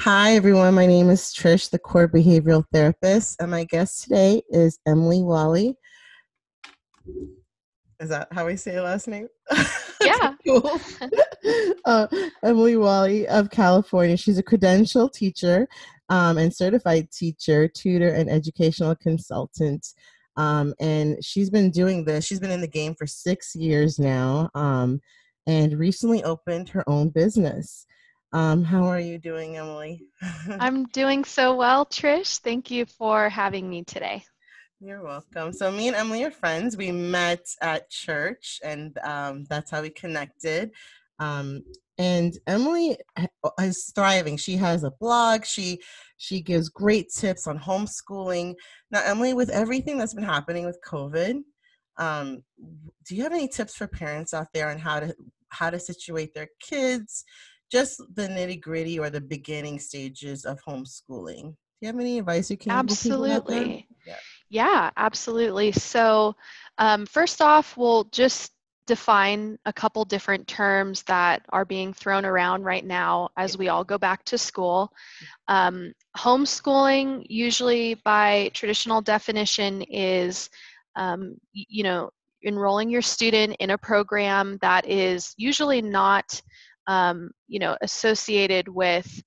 Hi, everyone. My name is Trish, the core behavioral therapist, and my guest today is Emily Walley. Is that how we say your last name? Yeah. cool. uh, Emily Walley of California. She's a credentialed teacher um, and certified teacher, tutor, and educational consultant. Um, and she's been doing this. She's been in the game for six years now, um, and recently opened her own business. Um, how are you doing, Emily? I'm doing so well, Trish. Thank you for having me today. You're welcome. So me and Emily are friends. We met at church, and um, that's how we connected. Um, and Emily is thriving. She has a blog. She she gives great tips on homeschooling. Now, Emily, with everything that's been happening with COVID, um, do you have any tips for parents out there on how to how to situate their kids? Just the nitty gritty or the beginning stages of homeschooling. Do you have any advice you can absolutely. Yeah. yeah absolutely. So um, first off we'll just define a couple different terms that are being thrown around right now as we all go back to school. Um, homeschooling usually by traditional definition is um, you know enrolling your student in a program that is usually not um, you know associated with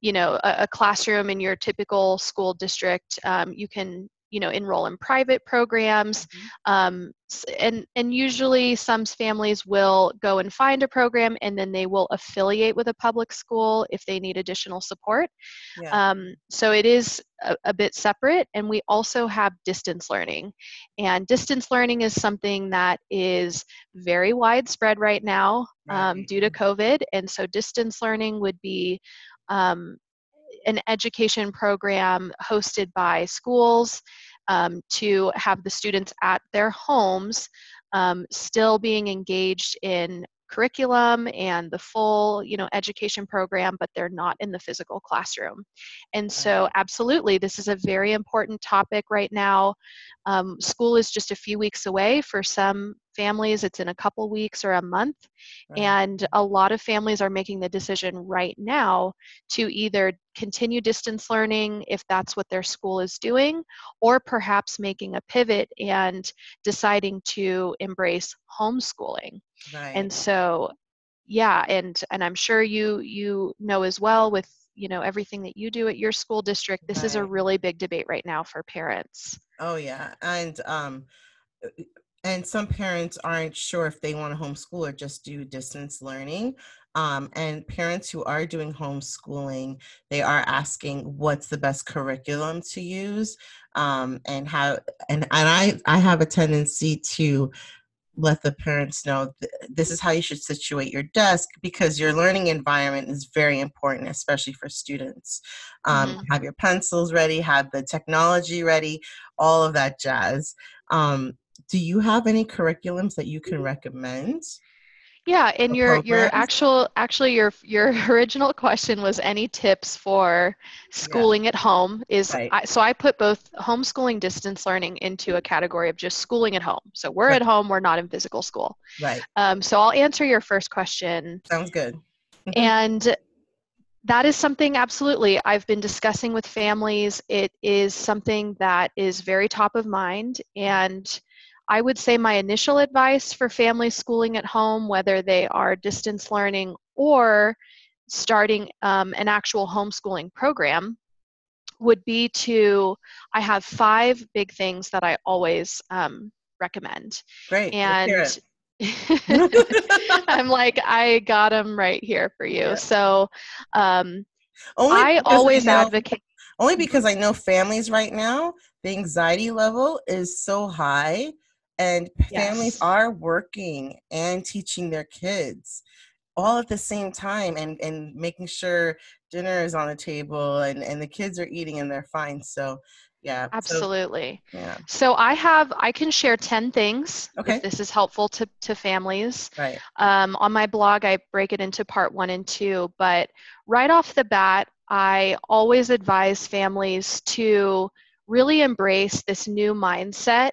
you know a, a, classroom in your typical school district um, you can you know enroll in private programs mm-hmm. um, and and usually some families will go and find a program and then they will affiliate with a public school if they need additional support yeah. um, so it is a, a, bit separate and we also have distance learning and distance learning is something that is very widespread right now um, due to covid and so distance learning would be um, an education program hosted by schools um, to have the students at their homes um, still being engaged in curriculum and the full you know education program but they're not in the physical classroom. And so absolutely this is a very important topic right now. Um, school is just a few weeks away for some families. It's in a couple weeks or a month right. and a lot of families are making the decision right now to either continue distance learning if that's what their school is doing or perhaps making a pivot and deciding to embrace homeschooling right. and so yeah and and i'm sure you you know as well with you know everything that you do at your school district this right. is a really big debate right now for parents oh yeah and um and some parents aren't sure if they want to homeschool or just do distance learning um, and parents who are doing homeschooling they are asking what's the best curriculum to use um, and how and, and i i have a tendency to let the parents know th- this is how you should situate your desk because your learning environment is very important especially for students um, mm-hmm. have your pencils ready have the technology ready all of that jazz um, do you have any curriculums that you can recommend? Yeah, and your your actual actually your your original question was any tips for schooling yeah. at home is right. I, so I put both homeschooling distance learning into a category of just schooling at home. So we're right. at home, we're not in physical school. Right. Um, so I'll answer your first question. Sounds good. and that is something absolutely I've been discussing with families. It is something that is very top of mind and I would say my initial advice for family schooling at home, whether they are distance learning or starting um, an actual homeschooling program, would be to I have five big things that I always um, recommend. Great. And I'm like, I got them right here for you. Yeah. So um, I always I know, advocate. Only because I know families right now, the anxiety level is so high and families are working and teaching their kids all at the same time and and making sure dinner is on the table and and the kids are eating and they're fine. So yeah absolutely. So, yeah. So i have i can share 10 things okay. if this is helpful to to families. Right. Um, on my blog i break it into part one and two but right off the bat i always advise families to really embrace this new mindset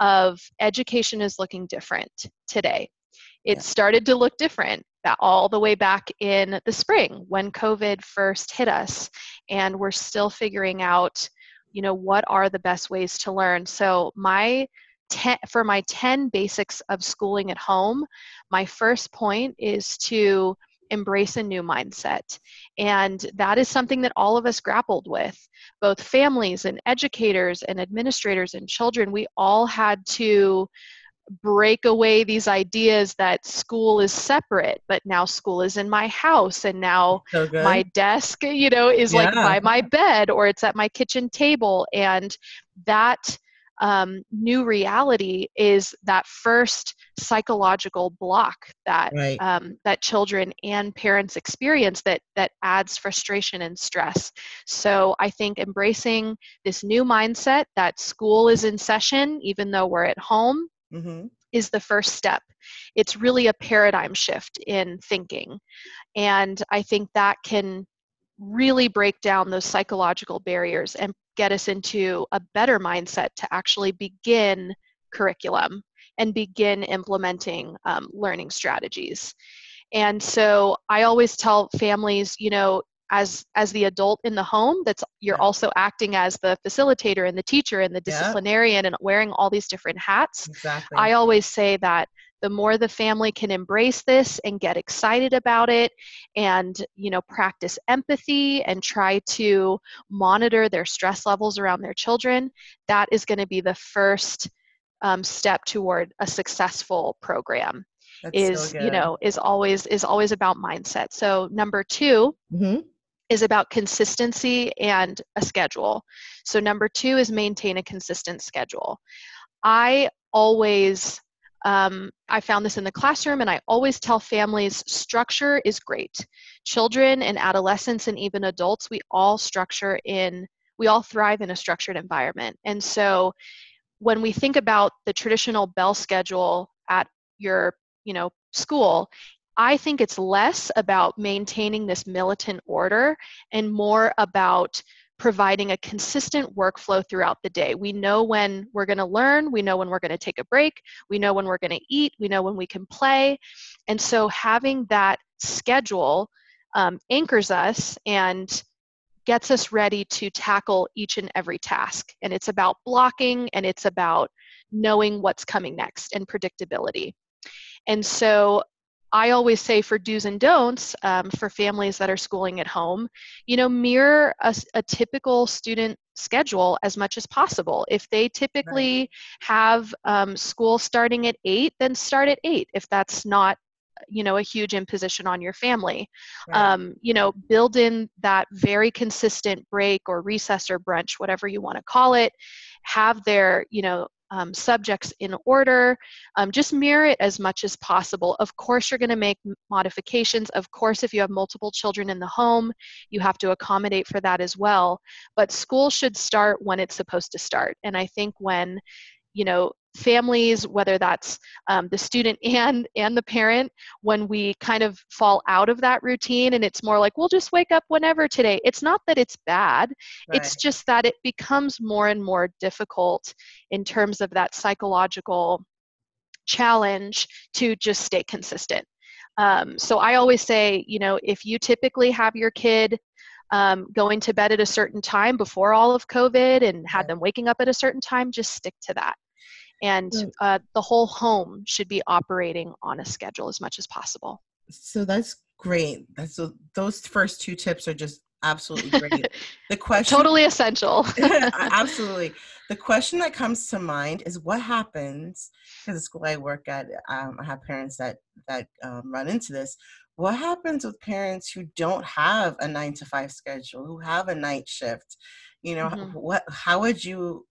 of education is looking different today. It yeah. started to look different all the way back in the spring when COVID first hit us, and we're still figuring out, you know, what are the best ways to learn. So my ten, for my 10 basics of schooling at home, my first point is to embrace a new mindset. And that is something that all of us grappled with, both families and educators and administrators and children. We all had to break away these ideas that school is separate but now school is in my house and now so my desk you know is yeah. like by my bed or it's at my kitchen table and that um, new reality is that first psychological block that right. um, that children and parents experience that that adds frustration and stress. So I think embracing this new mindset that school is in session even though we're at home mm-hmm. is the first step. It's really a paradigm shift in thinking, and I think that can really break down those psychological barriers and get us into a better mindset to actually begin curriculum and begin implementing um, learning strategies. And so I always tell families, you know, as as the adult in the home that's you're also acting as the facilitator and the teacher and the disciplinarian yeah. and wearing all these different hats exactly. i always say that the more the family can embrace this and get excited about it and you know practice empathy and try to monitor their stress levels around their children that is going to be the first um, step toward a successful program That's is so you know is always is always about mindset. So number 2 mm-hmm. is about consistency and a schedule. So number two is maintain a consistent schedule. I always um, I found this in the classroom, and I always tell families structure is great. Children and adolescents, and even adults, we all structure in, we all thrive in a structured environment. And so when we think about the traditional bell schedule at your you know school i think it's less about maintaining this militant order and more about providing a consistent workflow throughout the day. We know when we're going to learn, we know when we're going to take a break, we know when we're going to eat, we know when we can play. And so having that schedule um, anchors us and gets us ready to tackle each and every task. And it's about blocking and it's about knowing what's coming next and predictability. And so I always say for do's and don'ts um, for families that are schooling at home, you know, mirror a, a, typical student schedule as much as possible. If they typically right. have um, school starting at eight, then start at eight. If that's not you know a huge imposition on your family right. um, you know build in that very consistent break or recess or brunch whatever you want to call it have their you know um, subjects in order. Um, just mirror it as much as possible. Of course, you're going to make modifications. Of course, if you have multiple children in the home, you have to accommodate for that as well. But school should start when it's supposed to start. And I think when you know families whether that's um, the student and and the parent when we kind of fall out of that routine and it's more like we'll just wake up whenever today. It's not that it's bad. Right. it's just that it becomes more and more difficult in terms of that psychological challenge to just stay consistent. Um, so i always say you know if you typically have your kid um, going to bed at a certain time before all of covid and had them waking up at a certain time just stick to that and uh, the whole home should be operating on a schedule as much as possible. So that's great. That's so those first two tips are just absolutely great. The question totally essential. Absolutely. The question that comes to mind is what happens because the school i work at um, i have parents that that um, run into this. What happens with parents who don't have a nine to five schedule who have a night shift? You know mm-hmm. what how would you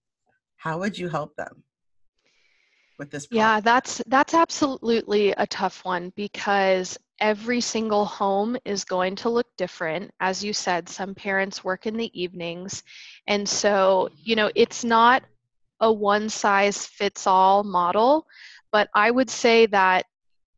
how would you help them with this problem? yeah that's that's absolutely a tough one because every single home is going to look different as you said some parents work in the evenings and so you know it's not a one size fits all model but i would say that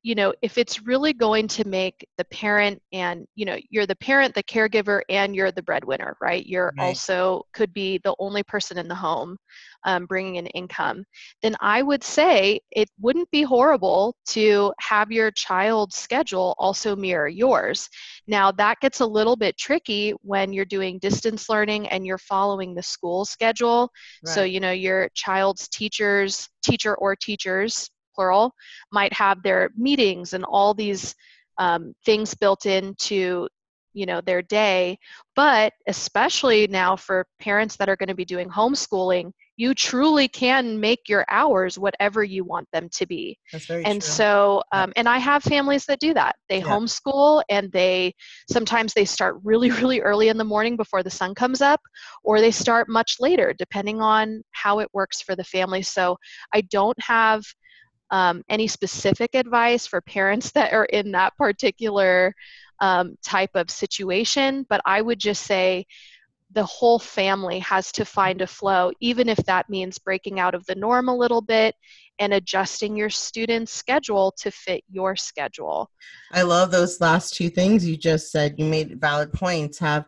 you know, if it's really going to make the parent and, you know, you're the parent, the caregiver, and you're the breadwinner, right? You're right. also could be the only person in the home um, bringing in income, then I would say it wouldn't be horrible to have your child's schedule also mirror yours. Now, that gets a little bit tricky when you're doing distance learning and you're following the school schedule. Right. So, you know, your child's teachers, teacher or teachers, plural, might have their meetings and all these um, things built into you know their day but especially now for parents that are going to be doing homeschooling you truly can make your hours whatever you want them to be. That's and true. so, um, and I have families that do that. They yeah. homeschool and they sometimes they start really, really early in the morning before the sun comes up, or they start much later, depending on how it works for the family. So I don't have um, any specific advice for parents that are in that particular um, type of situation, but I would just say the whole family has to find a flow, even if that means breaking out of the norm a little bit and adjusting your student's schedule to fit your schedule. I love those last two things you just said. You made valid points. Have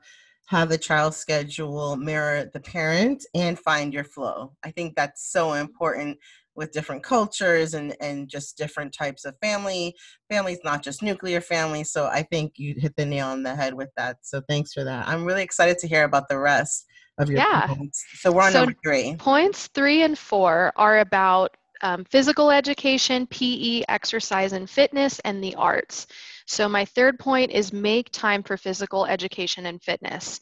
have the child schedule mirror the parent and find your flow. I think that's so important with different cultures and and just different types of family. Families not just nuclear families so i think you hit the nail on the head with that so thanks for that. I'm really excited to hear about the rest of your yeah. points. So we're on so number three. points three and four are about um, physical education pe exercise and fitness and the arts. So my third point is make time for physical education and fitness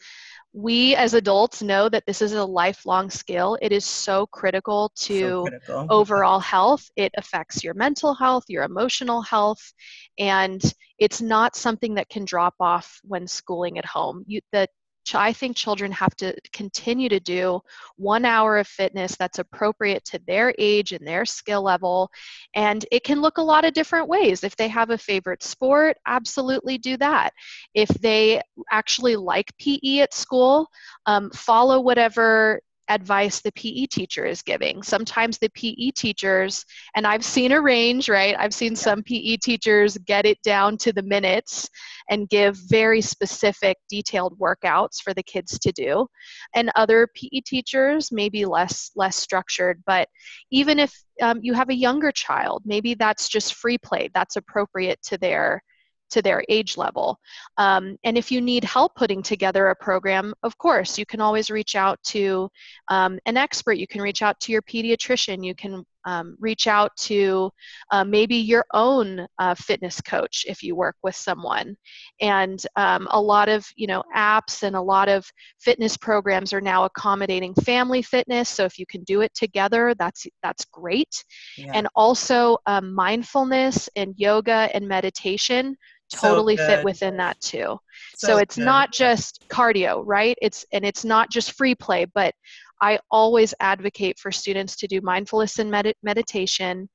we as adults know that this is a lifelong skill. It is so critical to so critical. overall health. It affects your mental health, your emotional health, and it's not something that can drop off when schooling at home. You, the I think children have to continue to do one hour of fitness that's appropriate to their age and their skill level. And it can look a lot of different ways. If they have a favorite sport, absolutely do that. If they actually like PE at school, um, follow whatever advice the PE teacher is giving. Sometimes the PE teachers, and I've seen a range, right? I've seen yeah. some PE teachers get it down to the minutes and give very specific, detailed workouts for the kids to do. And other PE teachers may be less less structured, but even if um, you have a younger child, maybe that's just free play. That's appropriate to their to their age level. Um, and if you need help putting together a program, of course, you can always reach out to um, an expert. You can reach out to your pediatrician. You can um, reach out to uh, maybe your own uh, fitness coach if you work with someone. And um, a lot of you know apps and a lot of fitness programs are now accommodating family fitness. So if you can do it together, that's that's great. Yeah. And also um, mindfulness and yoga and meditation totally so fit within that too. So, so it's good. not just cardio, right? It's and it's not just free play, but I always advocate for students to do mindfulness and med- meditation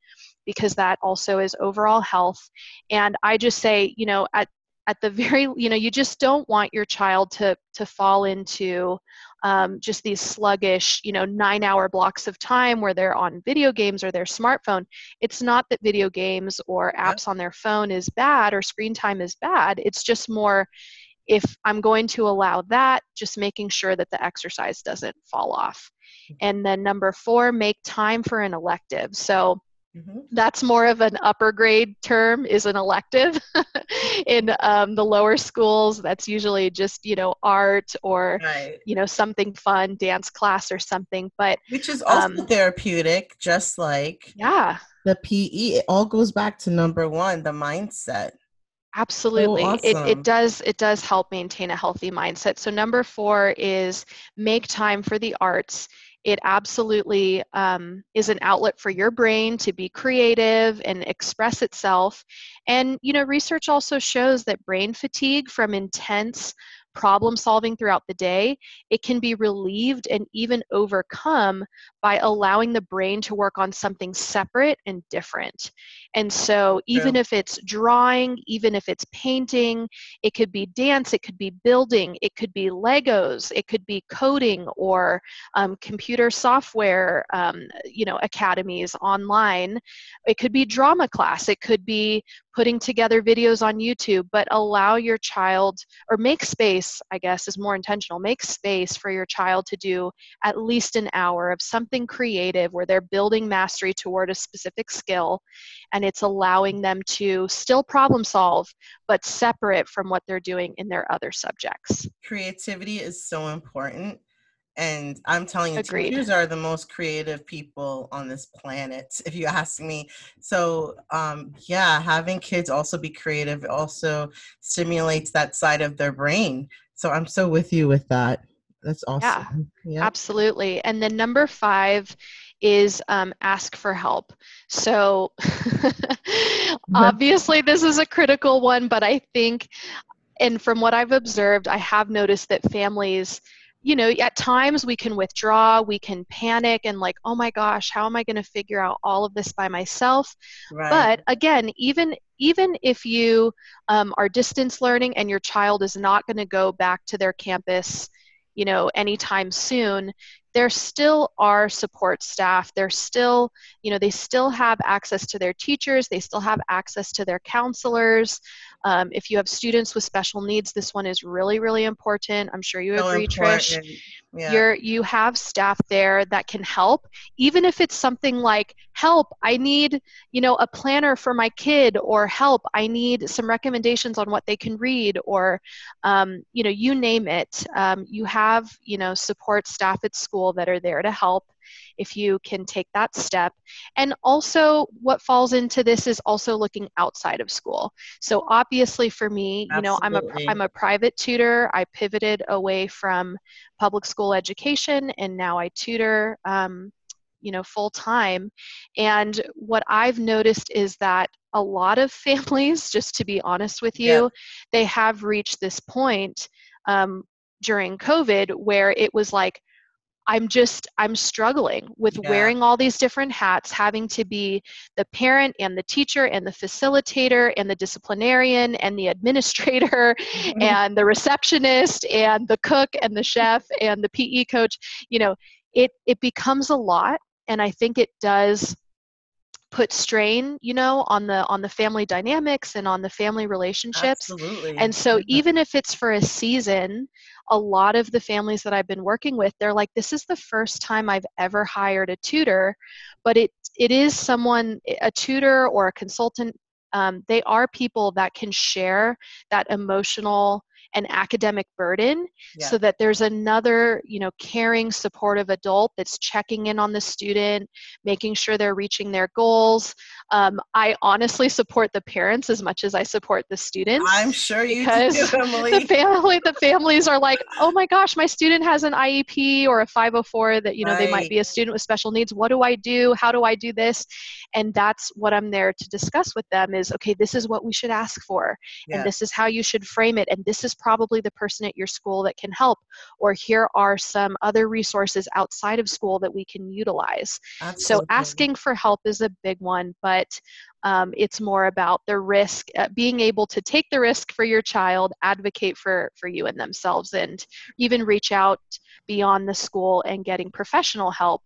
because that also is overall health. And I just say, you know, at at the very, you know, you just don't want your child to to fall into um, just these sluggish, you know, nine hour blocks of time where they're on video games or their smartphone. It's not that video games or apps on their phone is bad or screen time is bad. It's just more if I'm going to allow that, just making sure that the exercise doesn't fall off. Mm-hmm. And then number four, make time for an elective. So mm-hmm. that's more of an upper grade term is an elective. In um, the lower schools, that's usually just, you know, art or, right. you know, something fun, dance class or something. But which is also um, therapeutic, just like yeah, the PE. It all goes back to number one, the mindset. Absolutely. Oh, awesome. it, it does it does help maintain a healthy mindset. So number four is make time for the arts. It absolutely um, is an outlet for your brain to be creative and express itself. And you know, research also shows that brain fatigue from intense problem solving throughout the day, it can be relieved and even overcome by allowing the brain to work on something separate and different. And so, even yeah. if it's drawing, even if it's painting, it could be dance, it could be building, it could be Legos, it could be coding or um, computer software, um, you know, academies online. It could be drama class, it could be putting together videos on YouTube, but allow your child or make space, I guess is more intentional, make space for your child to do at least an hour of something creative where they're building mastery toward a specific skill and it's allowing them to still problem solve, but separate from what they're doing in their other subjects. Creativity is so important and I'm telling you, Agreed. teachers are the most creative people on this planet, if you ask me. So, um, yeah, having kids also be creative also stimulates that side of their brain. So, I'm so with you with that. That's awesome. Yeah, yeah. absolutely. And then number five is um, ask for help. So, obviously, this is a critical one, but I think, and from what I've observed, I have noticed that families you know, at times we can withdraw, we can panic and like, oh my gosh, how am I going to figure out all of this by myself? Right. But again, even even if you um, are distance learning and your child is not going to go back to their campus, you know, anytime soon, there still are support staff. They're still, you know, they still have access to their teachers. They still have access to their counselors. Um, if you have students with special needs, this one is really, really important. I'm sure you so agree, important. Trish. Yeah. You're, you have staff there that can help, even if it's something like, help, I need, you know, a planner for my kid, or help, I need some recommendations on what they can read, or, um, you know, you name it. Um, you have, you know, support staff at school that are there to help if you can take that step. And also, what falls into this is also looking outside of school. So, obviously, for me, Absolutely. you know, I'm a, I'm a private tutor. I pivoted away from public school education and now I tutor. Um, you know full time and what i've noticed is that a lot of families just to be honest with you yeah. they have reached this point um, during covid where it was like I'm just I'm struggling with yeah. wearing all these different hats, having to be the parent and the teacher and the facilitator and the disciplinarian and the administrator mm-hmm. and the receptionist and the cook and the chef and the PE coach. You know, it it becomes a lot and I think it does put strain you know on the on the family dynamics and on the family relationships Absolutely. and so even if it's for a season a lot of the families that i've been working with they're like this is the first time i've ever hired a tutor but it it is someone a tutor or a consultant um, they are people that can share that emotional an academic burden yeah. so that there's another you know caring supportive adult that's checking in on the student making sure they're reaching their goals um, i honestly support the parents as much as i support the students i'm sure you because do, the family the families are like oh my gosh my student has an iep or a 504 that you know right. they might be a student with special needs what do i do how do i do this and that's what i'm there to discuss with them is okay this is what we should ask for yeah. and this is how you should frame it and this is probably the person at your school that can help or here are some other resources outside of school that we can utilize Absolutely. so asking for help is a big one but um, it's more about the risk uh, being able to take the risk for your child advocate for for you and themselves and even reach out beyond the school and getting professional help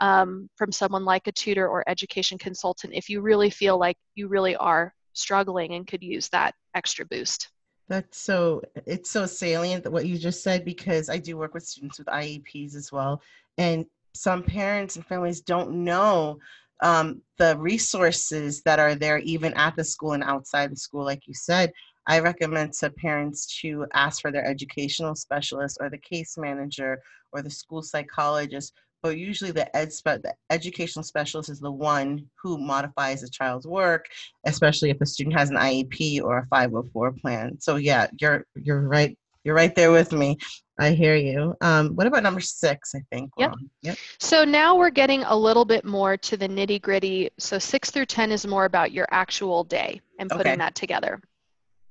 um, from someone like a tutor or education consultant if you really feel like you really are struggling and could use that extra boost that's so it's so salient what you just said because I do work with students with IEPs as well, and some parents and families don't know um, the resources that are there even at the school and outside the school. Like you said, I recommend to parents to ask for their educational specialist or the case manager or the school psychologist but usually the ed spe- the educational specialist is the one who modifies the child's work, especially if a student has an IEP or a 504 plan. So yeah, you're you're right. You're right there with me. I hear you. Um, what about number six? I think. Yep. yep. So now we're getting a little bit more to the nitty gritty. So six through ten is more about your actual day and putting okay. that together.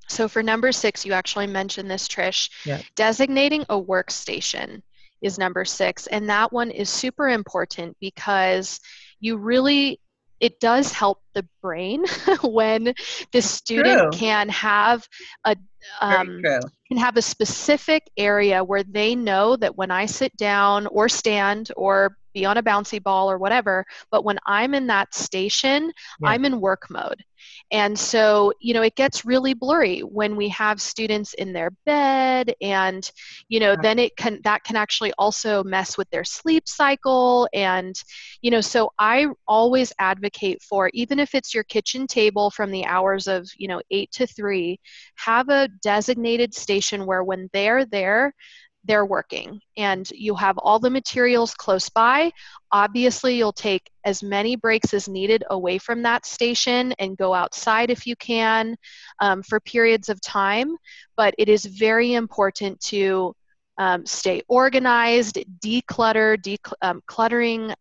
So for number six, you actually mentioned this, Trish. Yeah. Designating a workstation is number six. And that one is super important because you really it does help the brain when the student True. can have a um, can have a specific area where they know that when I sit down or stand or be on a bouncy ball or whatever, but when I'm in that station, yeah. I'm in work mode. And so, you know, it gets really blurry when we have students in their bed and, you know, yeah. then it can, that can actually also mess with their sleep cycle. And, you know, so I always advocate for, even if it's your kitchen table from the hours of, you know, eight to three, have a designated station where when they're there, they're working and you have all the materials close by. Obviously, you'll take as many breaks as needed away from that station and go outside if you can um, for periods of time, but it is very important to um, stay organized, declutter, decluttering. Um,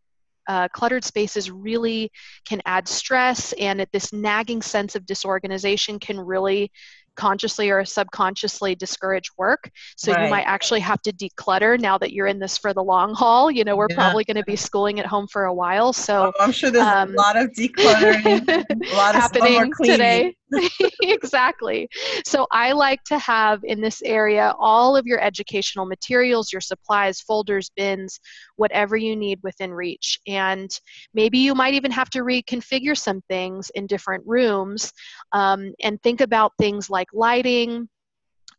uh, cluttered spaces really can add stress and this nagging sense of disorganization can really consciously or subconsciously discourage work. So right. you might actually have to declutter now that you're in this for the long haul. You know, we're yeah. probably going to be schooling at home for a while. So oh, I'm sure there's um, a lot of decluttering, a lot of happening today. exactly. So I like to have in this area all of your educational materials, your supplies, folders, bins, whatever you need within reach. And maybe you might even have to reconfigure some things in different rooms um, and think about things like lighting,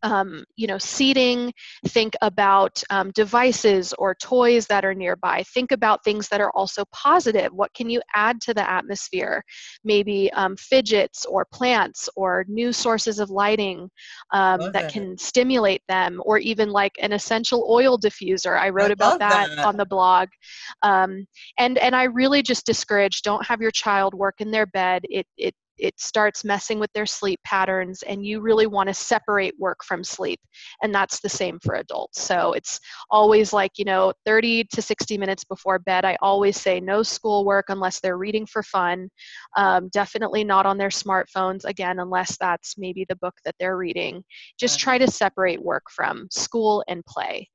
um, you know, seating, think about um, devices or toys that are nearby. Think about things that are also positive. What can you add to the atmosphere? Maybe um, fidgets or plants or new sources of lighting um, that, that, can stimulate them, or even like an essential oil diffuser. I wrote I about that, that, on the blog. Um, and and I really just discourage don't have your child work in their bed. It it it starts messing with their sleep patterns and you really want to separate work from sleep and that's the same for adults. So it's always like you know 30 to 60 minutes before bed i always say no schoolwork unless they're reading for fun um, definitely not on their smartphones again unless that's maybe the book that they're reading. Just try to separate work from school and play.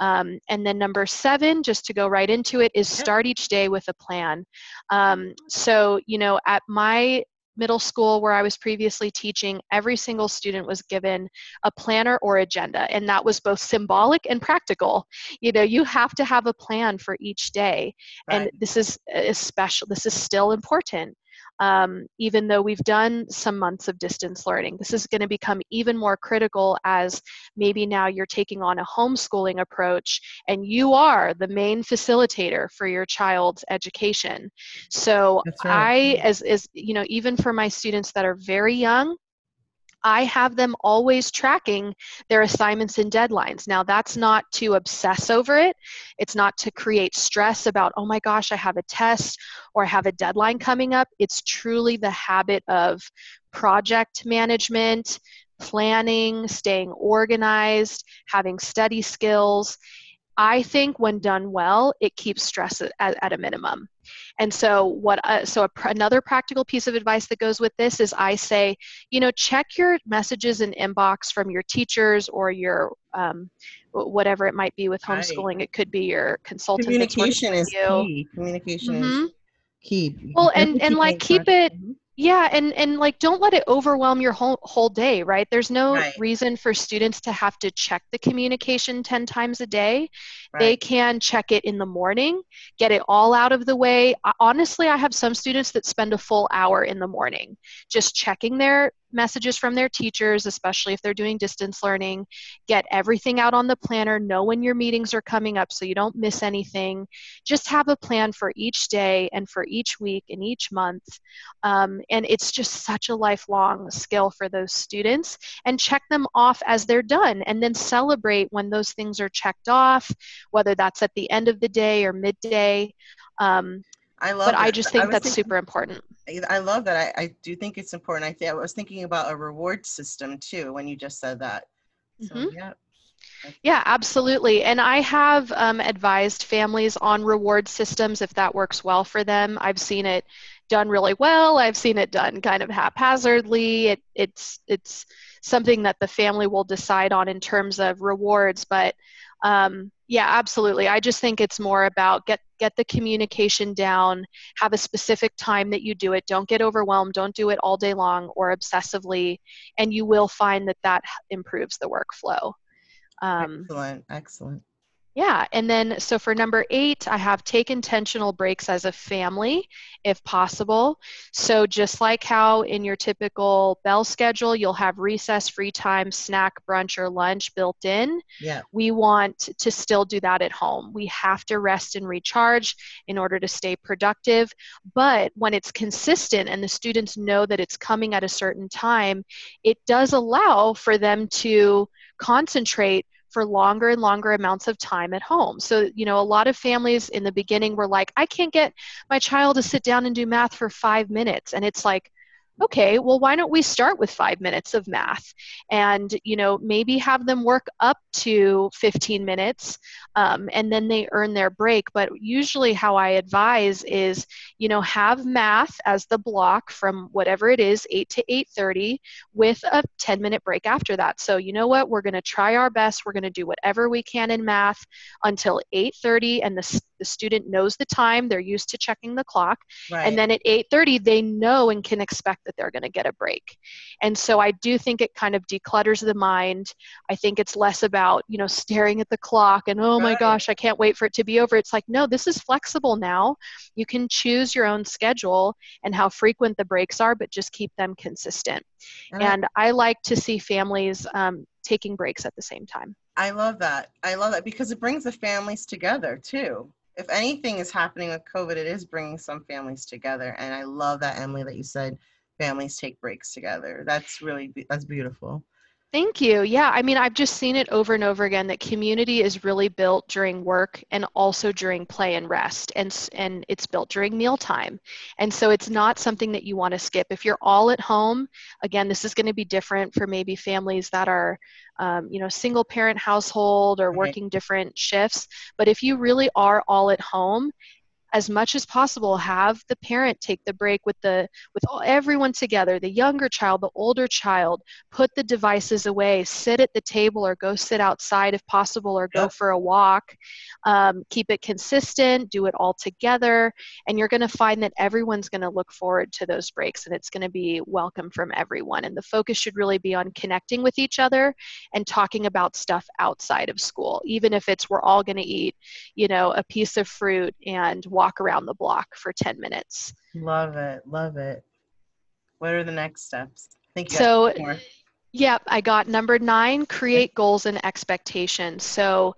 Um, and then number seven, just to go right into it, is start each day with a plan. Um, so, you know, at my middle school where I was previously teaching, every single student was given a planner or agenda, and that was both symbolic and practical. You know, you have to have a plan for each day, right. and this is uh, especially this is still important um, even though we've done some months of distance learning. This is going to become even more critical as maybe now you're taking on a homeschooling approach and you are the main facilitator for your child's education. So right. I, as, as you know, even for my students that are very young, I have them always tracking their assignments and deadlines. Now, that's not to obsess over it. It's not to create stress about, oh my gosh, I have a test or I have a deadline coming up. It's truly the habit of project management, planning, staying organized, having study skills. I think when done well, it keeps stress at, at a minimum. And so what uh, so pr- another practical piece of advice that goes with this is I say, you know, check your messages and inbox from your teachers or your um, whatever it might be with homeschooling. Right. It could be your consultant. Communication is key. Communication mm-hmm. is key. Well, and and like keep it. Mm-hmm yeah and and like don't let it overwhelm your whole whole day right there's no right. reason for students to have to check the communication 10 times a day right. they can check it in the morning get it all out of the way honestly i have some students that spend a full hour in the morning just checking their messages from their teachers, especially if they're doing distance learning. Get everything out on the planner, know when your meetings are coming up so you don't miss anything. Just have a plan for each day and for each week and each month. Um, and it's just such a lifelong skill for those students. And check them off as they're done and then celebrate when those things are checked off, whether that's at the end of the day or midday. Um, I love. But that. I just think I that's thinking, super important. I love that. I, I do think it's important. I I was thinking about a reward system too when you just said that. So, mm-hmm. yeah. Yeah, absolutely. And I have um, advised families on reward systems if that works well for them. I've seen it done really well. I've seen it done kind of haphazardly. It, it's it's something that the family will decide on in terms of rewards. But um, yeah, absolutely. I just think it's more about get get the communication down. Have a specific time that you do it. Don't get overwhelmed. Don't do it all day long or obsessively, and you will find that that improves the workflow. Um, excellent. Excellent. Yeah, and then so for number eight, I have take intentional breaks as a family if possible. So just like how in your typical bell schedule, you'll have recess, free time, snack, brunch, or lunch built in. Yeah. We want to still do that at home. We have to rest and recharge in order to stay productive. But when it's consistent and the students know that it's coming at a certain time, it does allow for them to concentrate for longer and longer amounts of time at home. So, you know, a lot of families in the beginning were like, I can't get my child to sit down and do math for five minutes. And it's like, okay well why don't we start with five minutes of math and you know maybe have them work up to 15 minutes um, and then they earn their break. But usually how i advise is you know have math as the block from whatever it is 8 to 8.30 with a 10 minute break after that. So you know what? We're going to try our best. We're going to do whatever we can in math until 8.30 and the, the student knows the time they're used to checking the clock right. and then at 8.30 they know and can expect that they're going to get a break. And so I do think it kind of declutters the mind. I think it's less about, you know, staring at the clock and, oh right. my gosh, I can't wait for it to be over. It's like, no, this is flexible now. You can choose your own schedule and how frequent the breaks are, but just keep them consistent. And I like to see families um, taking breaks at the same time. I love that. I love that because it brings the families together too if anything is happening with COVID, it is bringing some families together. And I love that, Emily, that you said families take breaks together. That's really that's beautiful. Thank you. Yeah, I mean, I've just seen it over and over again that community is really built during work and also during play and rest, and and it's built during mealtime. And so it's not something that you want to skip. If you're all at home, again, this is going to be different for maybe families that are, um, you know, single parent household or working different shifts. But if you really are all at home, as much as possible have the parent take the break with the with all, everyone together the younger child the older child put the devices away sit at the table or go sit outside if possible or go yep. for a walk um, keep it consistent do it all together and you're going to find that everyone's going to look forward to those breaks and it's going to be welcome from everyone and the focus should really be on connecting with each other and talking about stuff outside of school even if it's we're all going to eat you know a piece of fruit and walk walk around the block for 10 minutes. Love it. Love it. What are the next steps? Thank you. So, yep, I got number nine create goals and expectations. So,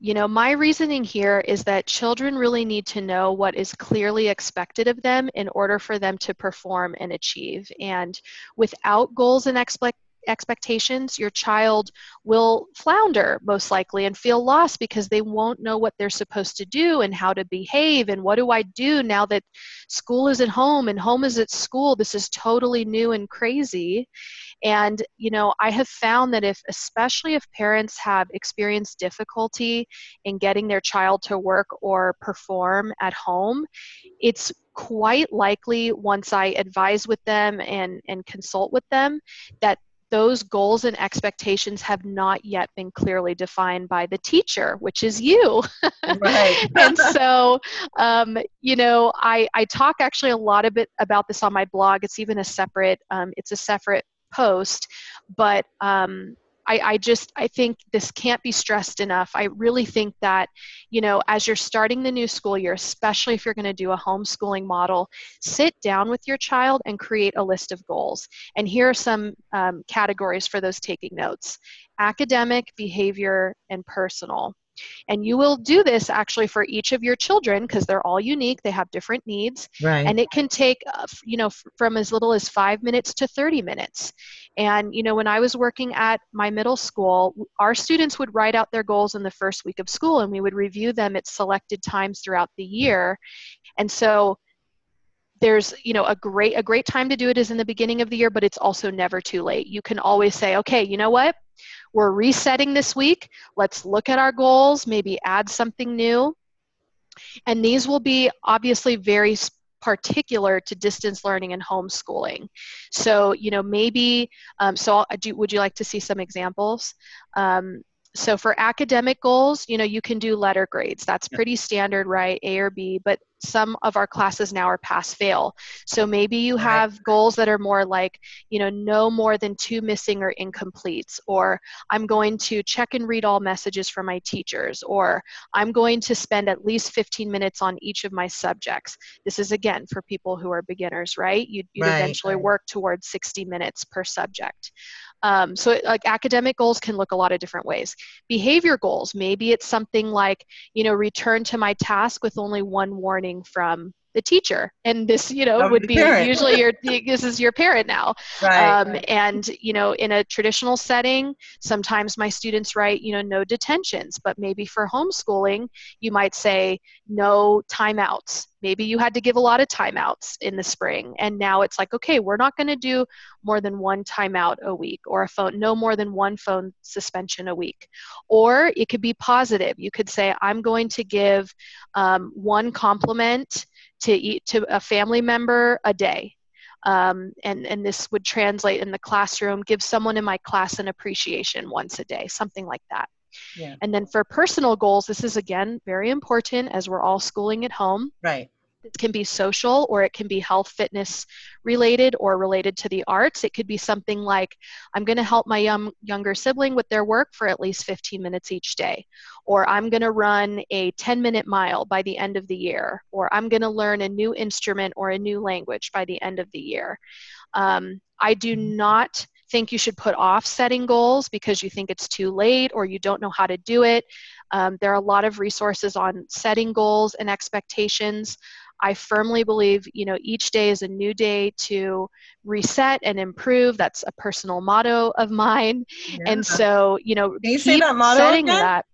you know, my reasoning here is that children really need to know what is clearly expected of them in order for them to perform and achieve. And without goals and expect expectations, your child will flounder most likely and feel lost because they won't know what they're supposed to do and how to behave and what do I do now that school is at home and home is at school. This is totally new and crazy. And, you know, I have found that if, especially if parents have experienced difficulty in getting their child to work or perform at home, it's quite likely once I advise with them and, and consult with them that those goals and expectations have not yet been clearly defined by the teacher, which is you. Right. and so, um, you know, I, I talk actually a lot of it about this on my blog. It's even a separate, um, it's a separate post, but um, I, I just I think this can't be stressed enough. I really think that, you know, as you're starting the new school year, especially if you're going to do a homeschooling model, sit down with your child and create a list of goals. And here are some um, categories for those taking notes academic, behavior, and personal. And you will do this actually for each of your children because they're all unique. They have different needs. Right. And it can take, uh, you know, from as little as five minutes to 30 minutes. And, you know, when I was working at my middle school, our students would write out their goals in the first week of school and we would review them at selected times throughout the year. And so there's you know a great a great time to do it is in the beginning of the year but it's also never too late you can always say okay you know what we're resetting this week. Let's look at our goals, maybe add something new. And these will be obviously very particular to distance learning and homeschooling. So, you know, maybe, um, so do, would you like to see some examples? Um, so for academic goals, you know, you can do letter grades. That's pretty standard, right? A or B, but some of our classes now are pass fail. So maybe you have right. goals that are more like, you know, no more than two missing or incompletes, or I'm going to check and read all messages from my teachers, or I'm going to spend at least 15 minutes on each of my subjects. This is again for people who are beginners, right? You'd, you'd right, eventually work towards 60 minutes per subject. Um, so like academic goals can look a lot of different ways. Behavior goals, maybe it's something like, you know, return to my task with only one warning from the teacher. And this you know would be parent. usually your this is your parent now. Right, um, right. and you know in a traditional setting sometimes my students write you know no detentions but maybe for homeschooling you might say no timeouts. Maybe you had to give a lot of timeouts in the spring and now it's like okay we're not going to do more than one timeout a week or a phone no more than one phone suspension a week. Or it could be positive. You could say i'm going to give um, one compliment to eat to a family member a day. Um, and, and this would translate in the classroom, give someone in my class an appreciation once a day, something like that. Yeah. And then for personal goals, this is again very important as we're all schooling at home. Right. It can be social or it can be health, fitness related or related to the arts. It could be something like, I'm going to help my young, younger sibling with their work for at least 15 minutes each day. Or I'm going to run a 10 minute mile by the end of the year. Or I'm going to learn a new instrument or a new language by the end of the year. Um, I do mm-hmm. not think you should put off setting goals because you think it's too late or you don't know how to do it. Um, there are a lot of resources on setting goals and expectations. I firmly believe, you know, each day is a new day to reset and improve. That's a personal motto of mine. Yeah. And so, you know, Can you keep that setting again? that.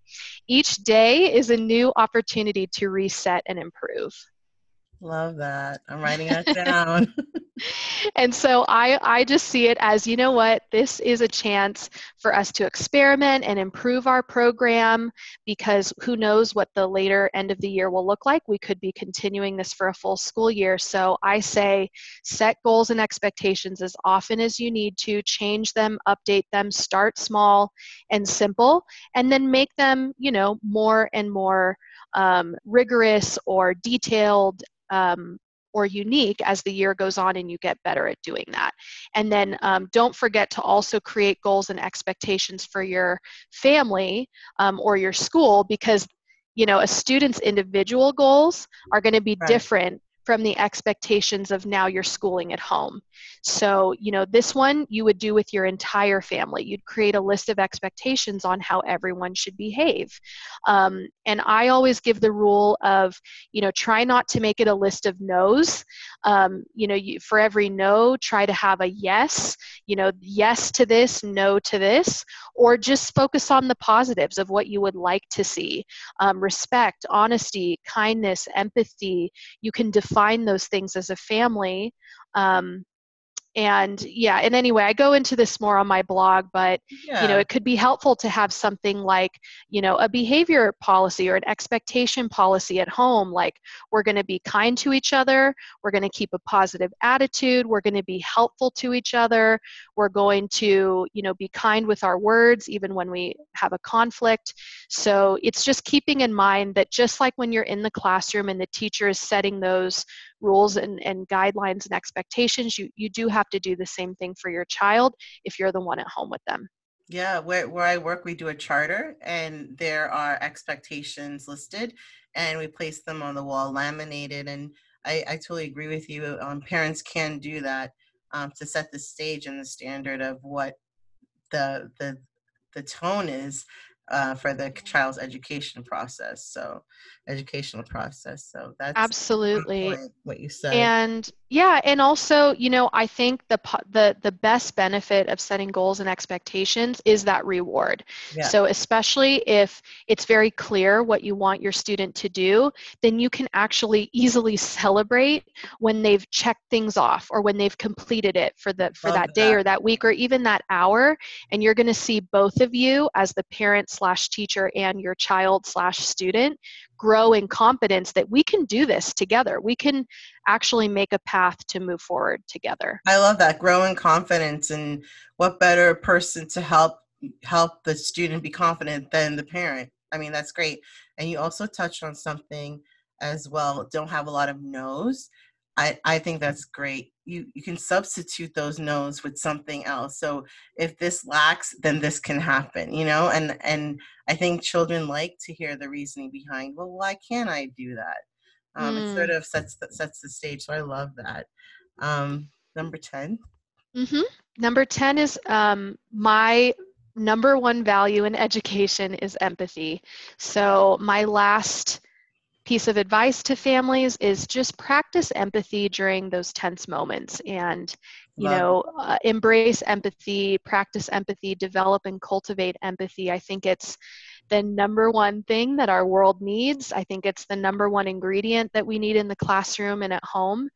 Each day is a new opportunity to reset and improve. Love that. I'm writing it down. and so I, I just see it as you know what this is a chance for us to experiment and improve our program because who knows what the later end of the year will look like we could be continuing this for a full school year so i say set goals and expectations as often as you need to change them update them start small and simple and then make them you know more and more um, rigorous or detailed um, or unique as the year goes on and you get better at doing that. And then um, don't forget to also create goals and expectations for your family um, or your school because you know a student's individual goals are going to be right. different from the expectations of now you're schooling at home. So, you know, this one you would do with your entire family. You'd create a list of expectations on how everyone should behave. Um, and I always give the rule of, you know, try not to make it a list of no's. Um, you know, you, for every no, try to have a yes, you know, yes to this, no to this, or just focus on the positives of what you would like to see um, respect, honesty, kindness, empathy. You can define those things as a family. Um, and yeah and anyway i go into this more on my blog but yeah. you know it could be helpful to have something like you know a behavior policy or an expectation policy at home like we're going to be kind to each other we're going to keep a positive attitude we're going to be helpful to each other we're going to you know be kind with our words even when we have a conflict so it's just keeping in mind that just like when you're in the classroom and the teacher is setting those rules and, and guidelines and expectations, you, you do have to do the same thing for your child if you're the one at home with them. Yeah, where, where I work, we do a charter and there are expectations listed and we place them on the wall laminated. And I, I totally agree with you. Um, parents can do that um, to set the stage and the standard of what the, the, the tone is uh, for the child's education process. So, educational process. So that's absolutely what you said. And yeah, and also, you know, I think the the the best benefit of setting goals and expectations is that reward. Yeah. So, especially if it's very clear what you want your student to do, then you can actually easily celebrate when they've checked things off or when they've completed it for the for that day that. or that week or even that hour, and you're going to see both of you as the parent slash teacher and your child slash student grow in confidence that we can do this together we can actually make a path to move forward together. I love that growing confidence and what better person to help help the student be confident than the parent. I mean, that's great. And you also touched on something as well. Don't have a lot of no's. I, I think that's great. You you can substitute those no's with something else. So if this lacks, then this can happen, you know? And and I think children like to hear the reasoning behind, well, why can't I do that? Um, mm. It sort mm. of sets the, sets the stage. So I love that. Um, number 10. Mm-hmm. Number 10 is um, my number one value in education is empathy. So my last piece of advice to families is just practice empathy during those tense moments and you Love. know uh, embrace empathy practice empathy develop and cultivate empathy i think it's the number one thing that our world needs. I think it's the number one ingredient that we need in the classroom and at home.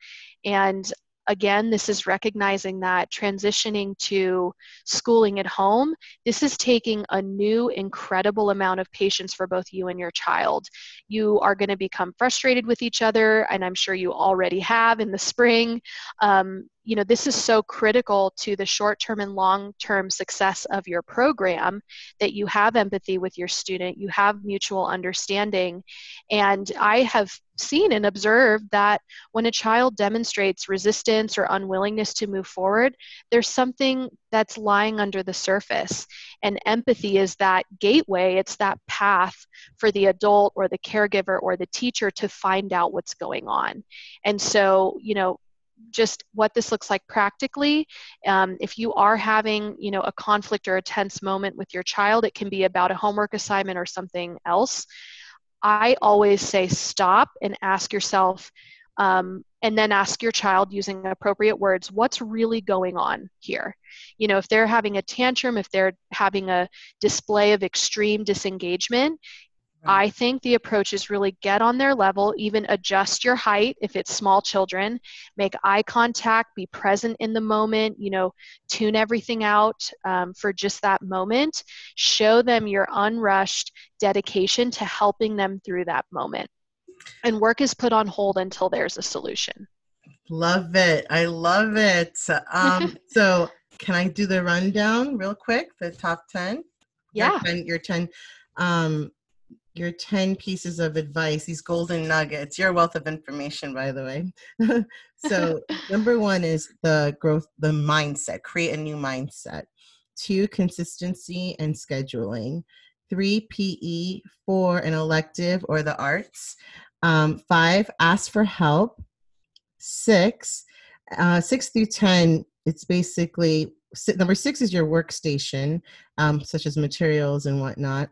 And again, this is recognizing that transitioning to schooling at home, this is taking a new incredible amount of patience for both you and your child. You are going to become frustrated with each other, and I'm sure you already have in the spring. Um, you know this is so critical to the short term and long term success of your program that you have empathy with your student you have mutual understanding. And i have seen and observed that when a child demonstrates resistance or unwillingness to move forward there's something that's lying under the surface. And empathy is that gateway it's that path for the adult or the caregiver or the teacher to find out what's going on. And so you know just what this looks like practically. Um, if you are having, you know, a conflict or a tense moment with your child, it can be about a homework assignment or something else. I always say stop and ask yourself, um, and then ask your child using appropriate words, what's really going on here? You know, if they're having a tantrum, if they're having a display of extreme disengagement, I think the approach is really get on their level, even adjust your height if it's small children, make eye contact, be present in the moment, you know, tune everything out um, for just that moment. Show them your unrushed dedication to helping them through that moment. And work is put on hold until there's a solution. Love it. I love it. Um, so, can I do the rundown real quick? The top 10? Yeah. Your 10, your 10 um, your 10 pieces of advice, these golden nuggets, your wealth of information, by the way. so, number one is the growth, the mindset, create a new mindset. Two, consistency and scheduling. Three, PE. Four, an elective or the arts. Um, five, ask for help. Six, uh, six through 10, it's basically number six is your workstation, um, such as materials and whatnot.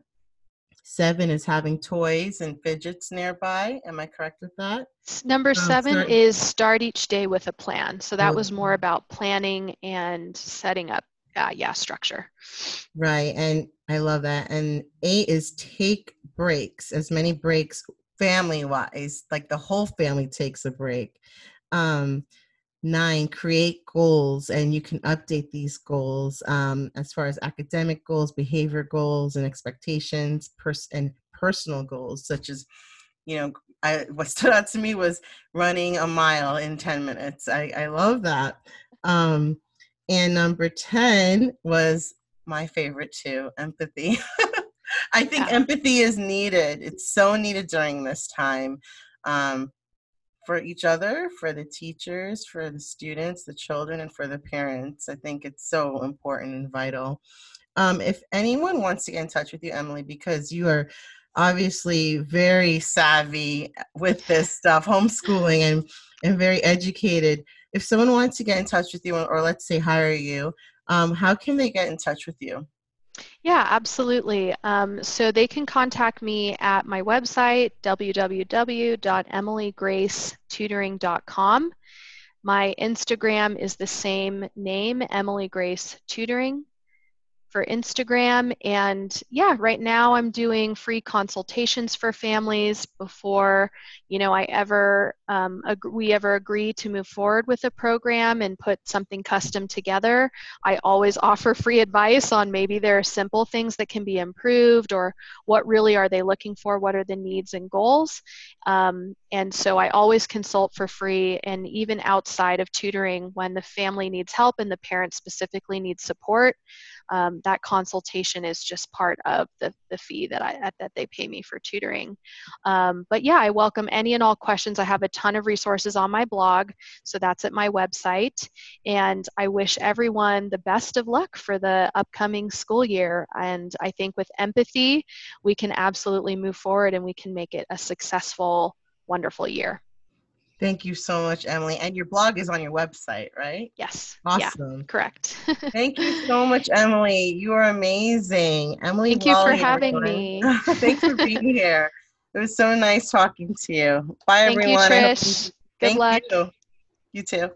Seven is having toys and fidgets nearby. Am I correct with that? Number um, seven is start each day with a plan. So that was more about planning and setting up, uh, yeah, structure. Right. And I love that. And eight is take breaks, as many breaks family wise, like the whole family takes a break. Um, nine create goals and you can update these goals um, as far as academic goals behavior goals and expectations pers- and personal goals such as you know I, what stood out to me was running a mile in 10 minutes. I, I love that. Um, and number 10 was my favorite too empathy. I think yeah. empathy is needed. It's so needed during this time. Um, for each other, for the teachers, for the students, the children, and for the parents. I think it's so important and vital. Um, if anyone wants to get in touch with you, Emily, because you are obviously very savvy with this stuff, homeschooling, and, and very educated. If someone wants to get in touch with you, or let's say hire you, um, how can they get in touch with you? Yeah, absolutely. Um, so they can contact me at my website, www.emilygracetutoring.com. My Instagram is the same name, Emily Grace Tutoring. For Instagram. And yeah, right now I'm doing free consultations for families before, you know, I ever um, ag- we ever agree to move forward with a program and put something custom together. I always offer free advice on maybe there are simple things that can be improved or what really are they looking for, what are the needs and goals. Um, and so I always consult for free, and even outside of tutoring, when the family needs help and the parent specifically needs support, um, that consultation is just part of the, the fee that I that they pay me for tutoring. Um, but yeah, I welcome any and all questions. I have a ton of resources on my blog, so that's at my website. And I wish everyone the best of luck for the upcoming school year. And I think with empathy, we can absolutely move forward and we can make it a successful, wonderful year. Thank you so much, Emily. And your blog is on your website, right? Yes. Awesome. Yeah, correct. Thank you so much, Emily. You are amazing. Emily, thank you for having me. Thanks for being here. It was so nice talking to you. Bye, thank everyone. You, Trish. Good luck. You. you too.